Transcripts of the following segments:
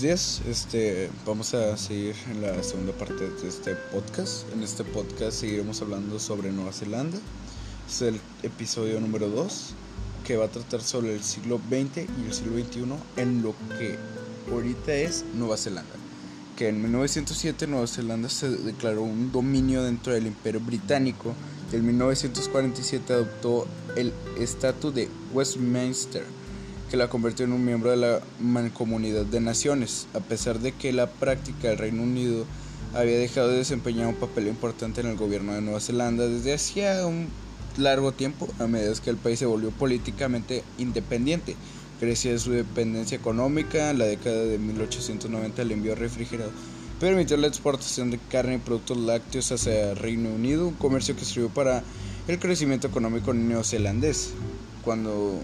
buenos días. Este, vamos a seguir en la segunda parte de este podcast. En este podcast seguiremos hablando sobre Nueva Zelanda. Es el episodio número 2 que va a tratar sobre el siglo XX y el siglo XXI en lo que ahorita es Nueva Zelanda. Que en 1907 Nueva Zelanda se declaró un dominio dentro del Imperio Británico y en 1947 adoptó el estatus de Westminster que la convirtió en un miembro de la Mancomunidad de Naciones, a pesar de que la práctica del Reino Unido había dejado de desempeñar un papel importante en el gobierno de Nueva Zelanda desde hacía un largo tiempo, a medida que el país se volvió políticamente independiente. Crecía su dependencia económica, la década de 1890 el envío refrigerado permitió la exportación de carne y productos lácteos hacia el Reino Unido, un comercio que sirvió para el crecimiento económico neozelandés. Cuando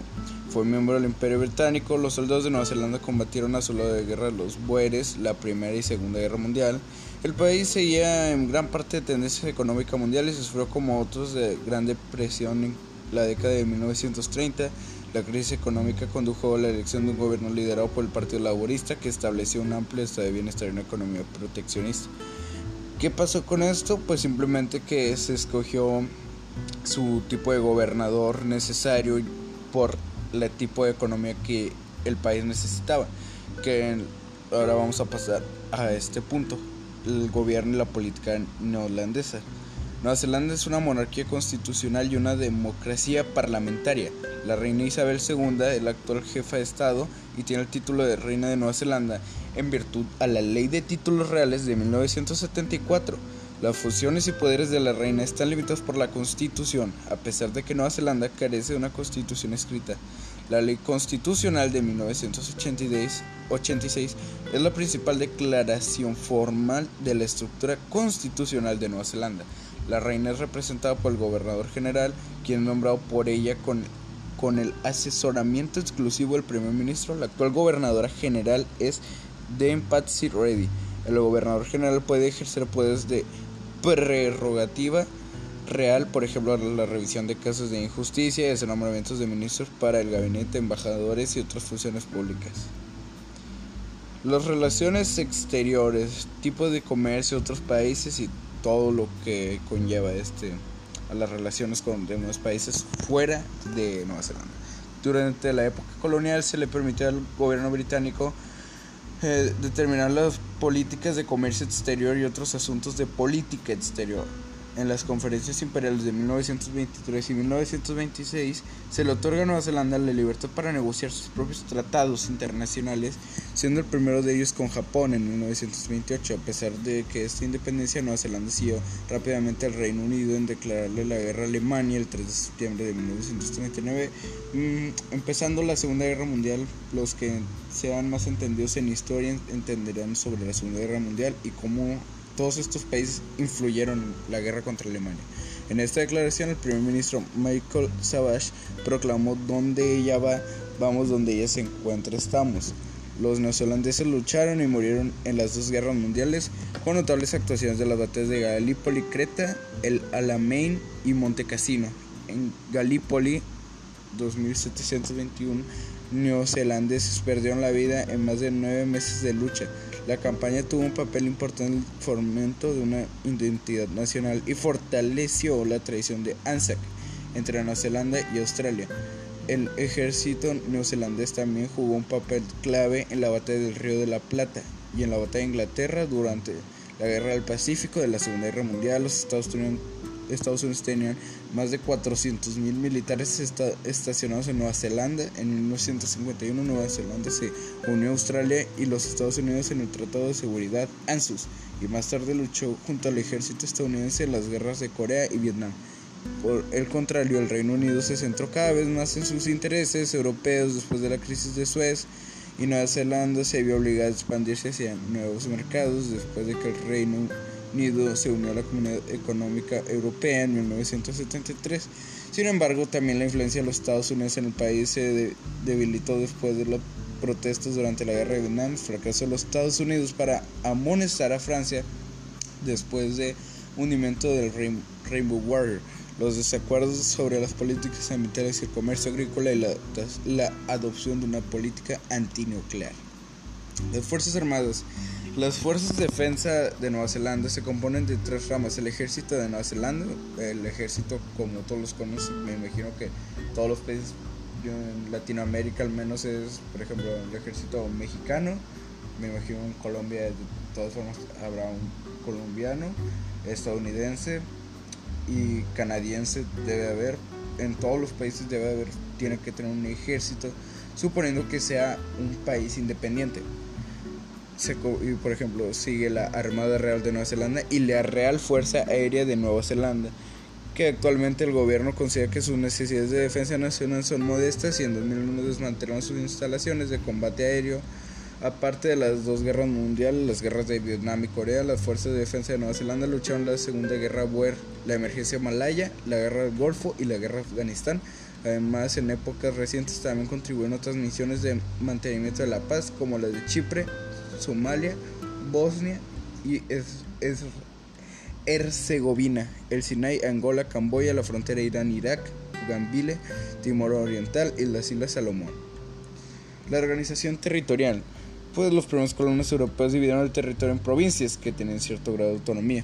fue miembro del Imperio Británico, los soldados de Nueva Zelanda combatieron a su lado de guerra los Boeres, la Primera y Segunda Guerra Mundial. El país seguía en gran parte de tendencias económicas mundiales y sufrió como otros de gran depresión en la década de 1930. La crisis económica condujo a la elección de un gobierno liderado por el Partido Laborista que estableció un amplio estado de bienestar y una economía proteccionista. ¿Qué pasó con esto? Pues simplemente que se escogió su tipo de gobernador necesario por el tipo de economía que el país necesitaba. Que ahora vamos a pasar a este punto, el gobierno y la política neozelandesa. Nueva Zelanda es una monarquía constitucional y una democracia parlamentaria. La reina Isabel II es la actual jefa de Estado y tiene el título de reina de Nueva Zelanda en virtud a la Ley de Títulos Reales de 1974 las funciones y poderes de la reina están limitados por la Constitución, a pesar de que Nueva Zelanda carece de una constitución escrita. La Ley Constitucional de 1986 es la principal declaración formal de la estructura constitucional de Nueva Zelanda. La reina es representada por el gobernador general, quien es nombrado por ella con, con el asesoramiento exclusivo del primer ministro. La actual gobernadora general es Dame Patsy Reddy. El gobernador general puede ejercer poderes de prerrogativa real, por ejemplo, la revisión de casos de injusticia y nombramientos de ministros para el gabinete, embajadores y otras funciones públicas. Las relaciones exteriores, tipos de comercio, otros países y todo lo que conlleva este a las relaciones con demás países fuera de Nueva Zelanda. Durante la época colonial se le permitió al gobierno británico eh, determinar las políticas de comercio exterior y otros asuntos de política exterior en las conferencias imperiales de 1923 y 1926 se le otorga a Nueva Zelanda la libertad para negociar sus propios tratados internacionales, siendo el primero de ellos con Japón en 1928. A pesar de que esta independencia, Nueva Zelanda siguió rápidamente al Reino Unido en declararle la guerra a Alemania el 3 de septiembre de 1939, mm, empezando la Segunda Guerra Mundial. Los que sean más entendidos en historia entenderán sobre la Segunda Guerra Mundial y cómo todos estos países influyeron en la guerra contra Alemania. En esta declaración el primer ministro Michael Savage proclamó donde ella va, vamos donde ella se encuentra, estamos. Los neozelandeses lucharon y murieron en las dos guerras mundiales con notables actuaciones de las batallas de Gallipoli, Creta, el Alamein y Monte Cassino. En Gallipoli 2721 neozelandeses perdieron la vida en más de nueve meses de lucha. La campaña tuvo un papel importante en el fomento de una identidad nacional y fortaleció la tradición de ANZAC entre Nueva Zelanda y Australia. El ejército neozelandés también jugó un papel clave en la batalla del Río de la Plata y en la batalla de Inglaterra durante la Guerra del Pacífico de la Segunda Guerra Mundial. Los Estados Unidos Estados Unidos tenían más de 400.000 militares estacionados en Nueva Zelanda. En 1951 Nueva Zelanda se unió a Australia y los Estados Unidos en el Tratado de Seguridad ANZUS y más tarde luchó junto al ejército estadounidense en las guerras de Corea y Vietnam. Por el contrario, el Reino Unido se centró cada vez más en sus intereses europeos después de la crisis de Suez y Nueva Zelanda se vio obligada a expandirse hacia nuevos mercados después de que el Reino Unido Unido se unió a la Comunidad Económica Europea en 1973. Sin embargo, también la influencia de los Estados Unidos en el país se debilitó después de las protestas durante la Guerra de Vietnam, el fracaso de los Estados Unidos para amonestar a Francia después de hundimiento del Rainbow Warrior, los desacuerdos sobre las políticas ambientales y el comercio agrícola y la, la adopción de una política antinuclear. Las Fuerzas Armadas. Las Fuerzas de Defensa de Nueva Zelanda se componen de tres ramas. El Ejército de Nueva Zelanda, el ejército como todos los conocen, me imagino que todos los países en Latinoamérica al menos es, por ejemplo, el ejército mexicano. Me imagino en Colombia de todas formas habrá un colombiano, estadounidense y canadiense debe haber. En todos los países debe haber, tiene que tener un ejército, suponiendo que sea un país independiente. Y por ejemplo, sigue la Armada Real de Nueva Zelanda y la Real Fuerza Aérea de Nueva Zelanda que actualmente el gobierno considera que sus necesidades de defensa nacional son modestas y en 2001 desmantelaron sus instalaciones de combate aéreo. Aparte de las dos guerras mundiales, las guerras de Vietnam y Corea, las fuerzas de defensa de Nueva Zelanda lucharon la Segunda Guerra Boer, la emergencia malaya, la guerra del Golfo y la guerra de Afganistán. Además, en épocas recientes también contribuyeron otras misiones de mantenimiento de la paz, como las de Chipre, Somalia, Bosnia y es Herzegovina, el Sinai, Angola, Camboya, la frontera Irán-Irak, Gambile, Timor Oriental y las Islas Salomón. La organización territorial. Pues los primeros colonos europeos dividieron el territorio en provincias que tenían cierto grado de autonomía.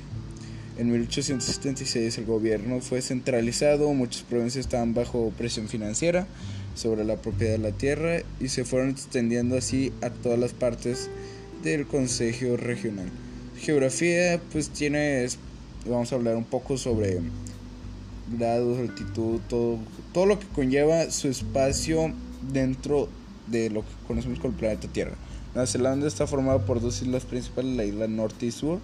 En 1876 el gobierno fue centralizado, muchas provincias estaban bajo presión financiera sobre la propiedad de la tierra y se fueron extendiendo así a todas las partes del Consejo Regional. Geografía pues tiene vamos a hablar un poco sobre grados, altitud, todo, todo lo que conlleva su espacio dentro de lo que conocemos como el planeta Tierra. Nueva Zelanda está formada por dos islas principales, la isla norte y sur,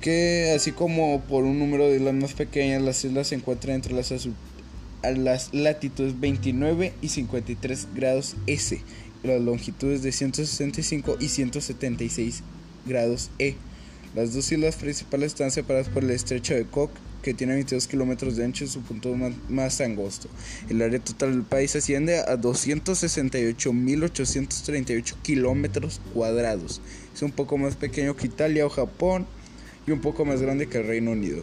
que así como por un número de islas más pequeñas, las islas se encuentran entre las, latitudes 29 y 53 grados S, las longitudes de 165 y 176 grados E. Las dos islas principales están separadas por el estrecho de Cook, que tiene 22 kilómetros de ancho en su punto más, angosto. El área total del país asciende a 268.838 kilómetros cuadrados. Es un poco más pequeño que Italia o Japón y un poco más grande que el Reino Unido.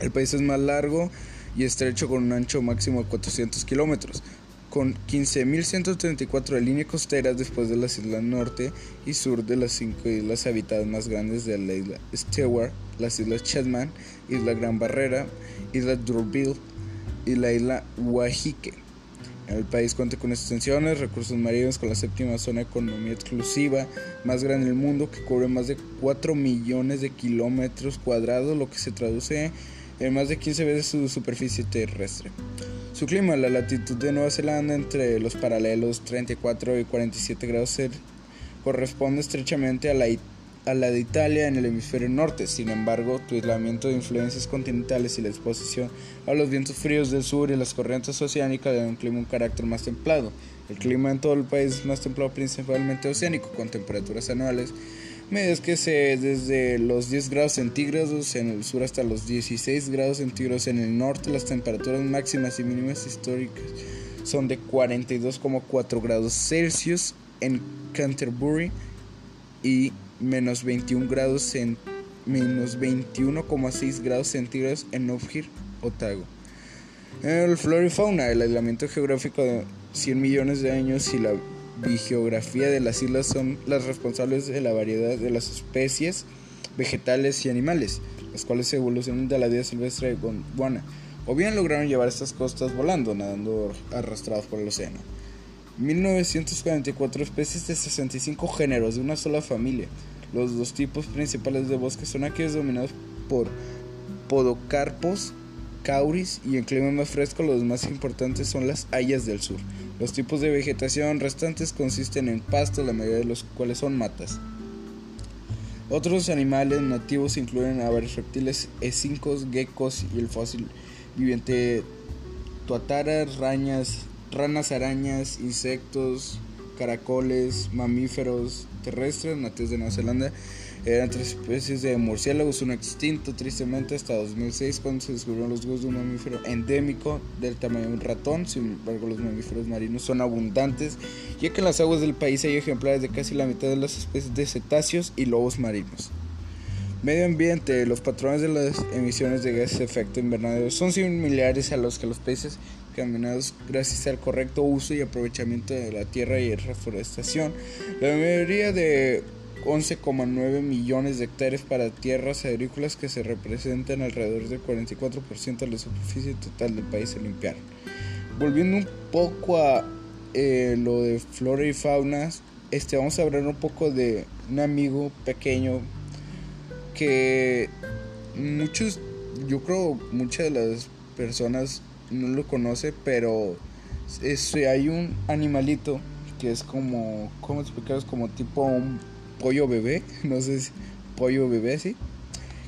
El país es más largo y estrecho con un ancho máximo de 400 kilómetros con 15.134 de línea costera después de las islas norte y sur de las cinco islas habitadas más grandes de la isla Stewart, las islas Chatham, isla Gran Barrera, isla D'Urville y la isla Wajique. El país cuenta con extensiones, recursos marinos con la séptima zona de economía exclusiva más grande del mundo que cubre más de 4 millones de kilómetros cuadrados, lo que se traduce en más de 15 veces su superficie terrestre. Su clima, la latitud de Nueva Zelanda entre los paralelos 34 y 47 grados C, corresponde estrechamente a la, de Italia en el hemisferio norte. Sin embargo, tu aislamiento de influencias continentales y la exposición a los vientos fríos del sur y las corrientes oceánicas dan un clima un carácter más templado. El clima en todo el país es más templado principalmente oceánico, con temperaturas anuales medias que se desde los 10 grados centígrados en el sur hasta los 16 grados centígrados en el norte. Las temperaturas máximas y mínimas históricas son de 42,4 grados Celsius en Canterbury y menos 21 grados en menos 21,6 grados centígrados en Northgate, Otago. El flora y fauna, el aislamiento geográfico de 100 millones de años y la biogeografía de las islas son las responsables de la variedad de las especies vegetales y animales, las cuales evolucionan de la vida silvestre de Gondwana, o bien lograron llevar estas costas volando, nadando arrastrados por el océano. 1944 especies de 65 géneros de una sola familia. Los dos tipos principales de bosques son aquellos dominados por podocarpos, cauris y en clima más fresco los más importantes son las hayas del sur. Los tipos de vegetación restantes consisten en pastos, la mayoría de los cuales son matas. Otros animales nativos incluyen a reptiles, escincos, geckos y el fósil viviente tuataras, rañas, ranas arañas, insectos, caracoles, mamíferos terrestres nativos de Nueva Zelanda eran tres especies de murciélagos, uno extinto tristemente hasta 2006 cuando se descubrieron los huevos de un mamífero endémico del tamaño de un ratón. Sin embargo, los mamíferos marinos son abundantes, ya que en las aguas del país hay ejemplares de casi la mitad de las especies de cetáceos y lobos marinos. Medio ambiente, los patrones de las emisiones de gases de efecto invernadero son similares a los que los países caminados gracias al correcto uso y aprovechamiento de la tierra y reforestación. La mayoría de 11,9 millones de hectáreas para tierras agrícolas que se representan alrededor del 44% de la superficie total del país se limpiaron. Volviendo un poco a eh, lo de flora y fauna, este, vamos a hablar un poco de un amigo pequeño que muchos, yo creo muchas de las personas no lo conoce, pero es, hay un animalito que es como, ¿cómo explicaros? Como tipo un pollo bebé, no sé si pollo bebé, sí,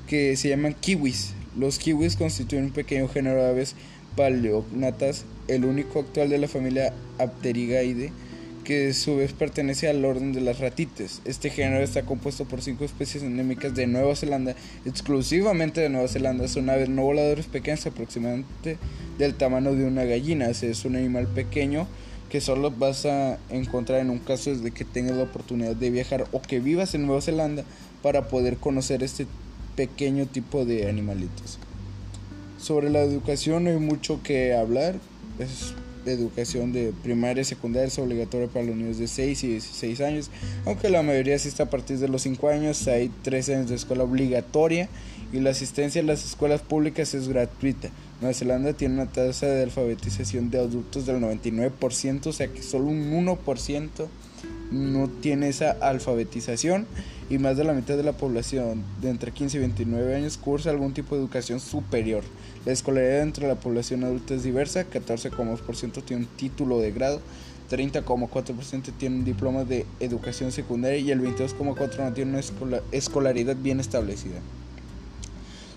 que se llaman kiwis. Los kiwis constituyen un pequeño género de aves paleognatas, el único actual de la familia Apterigaide que a su vez pertenece al orden de las ratites. Este género está compuesto por cinco especies endémicas de Nueva Zelanda, exclusivamente de Nueva Zelanda. Son aves no voladores pequeñas, aproximadamente del tamaño de una gallina. Es un animal pequeño que solo vas a encontrar en un caso de que tengas la oportunidad de viajar o que vivas en Nueva Zelanda para poder conocer este pequeño tipo de animalitos. Sobre la educación no hay mucho que hablar. Es de educación de primaria y secundaria es obligatoria para los niños de 6 y 16 años, aunque la mayoría asiste a partir de los 5 años, hay 3 años de escuela obligatoria y la asistencia a las escuelas públicas es gratuita. Nueva Zelanda tiene una tasa de alfabetización de adultos del 99%, o sea que solo un 1% no tiene esa alfabetización y más de la mitad de la población de entre 15 y 29 años cursa algún tipo de educación superior. La escolaridad entre la población adulta es diversa, 14,2% tiene un título de grado, 30,4% tiene un diploma de educación secundaria y el 22,4% no tiene una escolaridad bien establecida.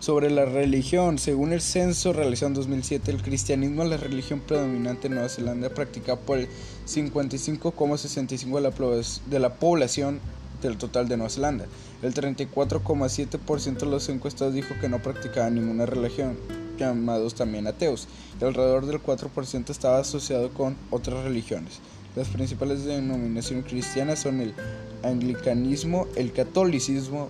Sobre la religión, según el censo realizado en 2007, el cristianismo es la religión predominante en Nueva Zelanda, practicada por el 55,65% de la población del total de Nueva Zelanda. El 34,7% de los encuestados dijo que no practicaba ninguna religión llamados también ateos, y alrededor del 4% estaba asociado con otras religiones. Las principales denominaciones cristianas son el anglicanismo, el catolicismo,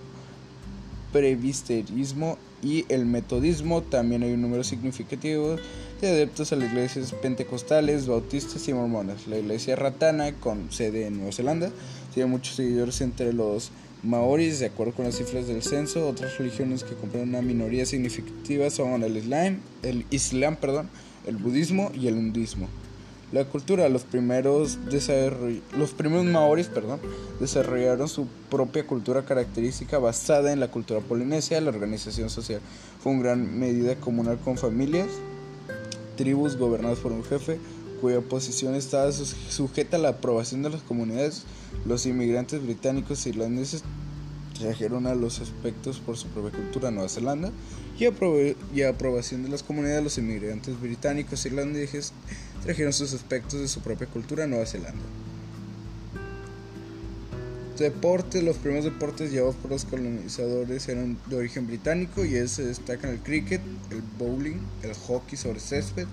previsterismo y el metodismo. También hay un número significativo de adeptos a las iglesias pentecostales, bautistas y mormonas. La iglesia ratana, con sede en Nueva Zelanda, tiene muchos seguidores entre los maoris, de acuerdo con las cifras del censo. Otras religiones que compran una minoría significativa son el Islam, el Islam, perdón, el budismo y el hinduismo. La cultura, los primeros, los primeros maoris perdón, desarrollaron su propia cultura característica basada en la cultura polinesia. La organización social fue en gran medida comunal con familias, tribus gobernadas por un jefe, cuya posición estaba sujeta a la aprobación de las comunidades, los inmigrantes británicos e irlandeses trajeron a los aspectos por su propia cultura. A Nueva Zelanda y, aprobación de las comunidades, los inmigrantes británicos e irlandeses trajeron sus aspectos de su propia cultura a Nueva Zelanda. Deportes, los primeros deportes llevados por los colonizadores eran de origen británico y se destacan el cricket, el bowling, el hockey sobre césped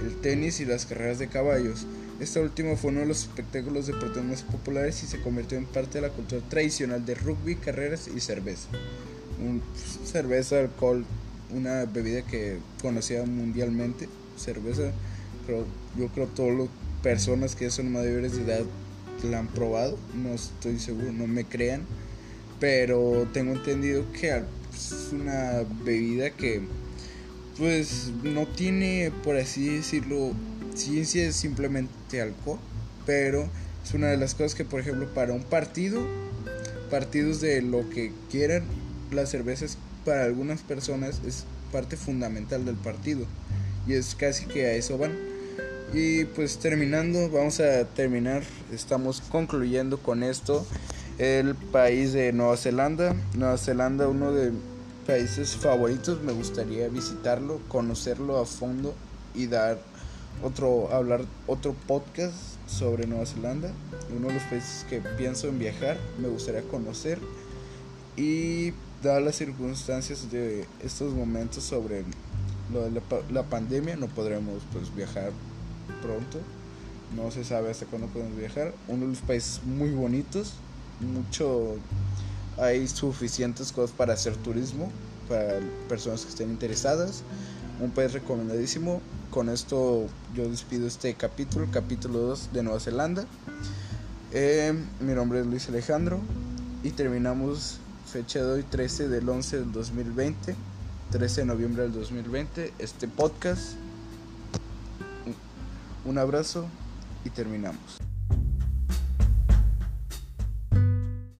el tenis y las carreras de caballos. Esta última fue uno de los espectáculos deportivos más populares y se convirtió en parte de la cultura tradicional de rugby, carreras y cerveza. Un, cerveza, alcohol, una bebida que conocía mundialmente. Cerveza, pero yo creo que todas las personas que son mayores de edad la han probado. No estoy seguro, no me crean. Pero tengo entendido que es una bebida que pues no tiene, por así decirlo, ciencia es simplemente alcohol, pero es una de las cosas que, por ejemplo, para un partido, partidos de lo que quieran, las cervezas para algunas personas es parte fundamental del partido. Y es casi que a eso van. Y pues terminando, vamos a terminar, estamos concluyendo con esto, el país de Nueva Zelanda. Nueva Zelanda, uno de países favoritos, me gustaría visitarlo, conocerlo a fondo y dar otro, hablar otro podcast sobre Nueva Zelanda, uno de los países que pienso en viajar, me gustaría conocer. Y dadas las circunstancias de estos momentos sobre lo de la, pandemia, no podremos pues viajar pronto, no se sabe hasta cuándo podemos viajar, uno de los países muy bonitos, mucho hay suficientes cosas para hacer turismo, para personas que estén interesadas. un país recomendadísimo. Con esto yo despido este capítulo, capítulo 2 de Nueva Zelanda. Eh, mi nombre es Luis Alejandro y terminamos fecha de hoy 13 del 11 del 2020, 13 de noviembre del 2020, este podcast. Un abrazo y terminamos.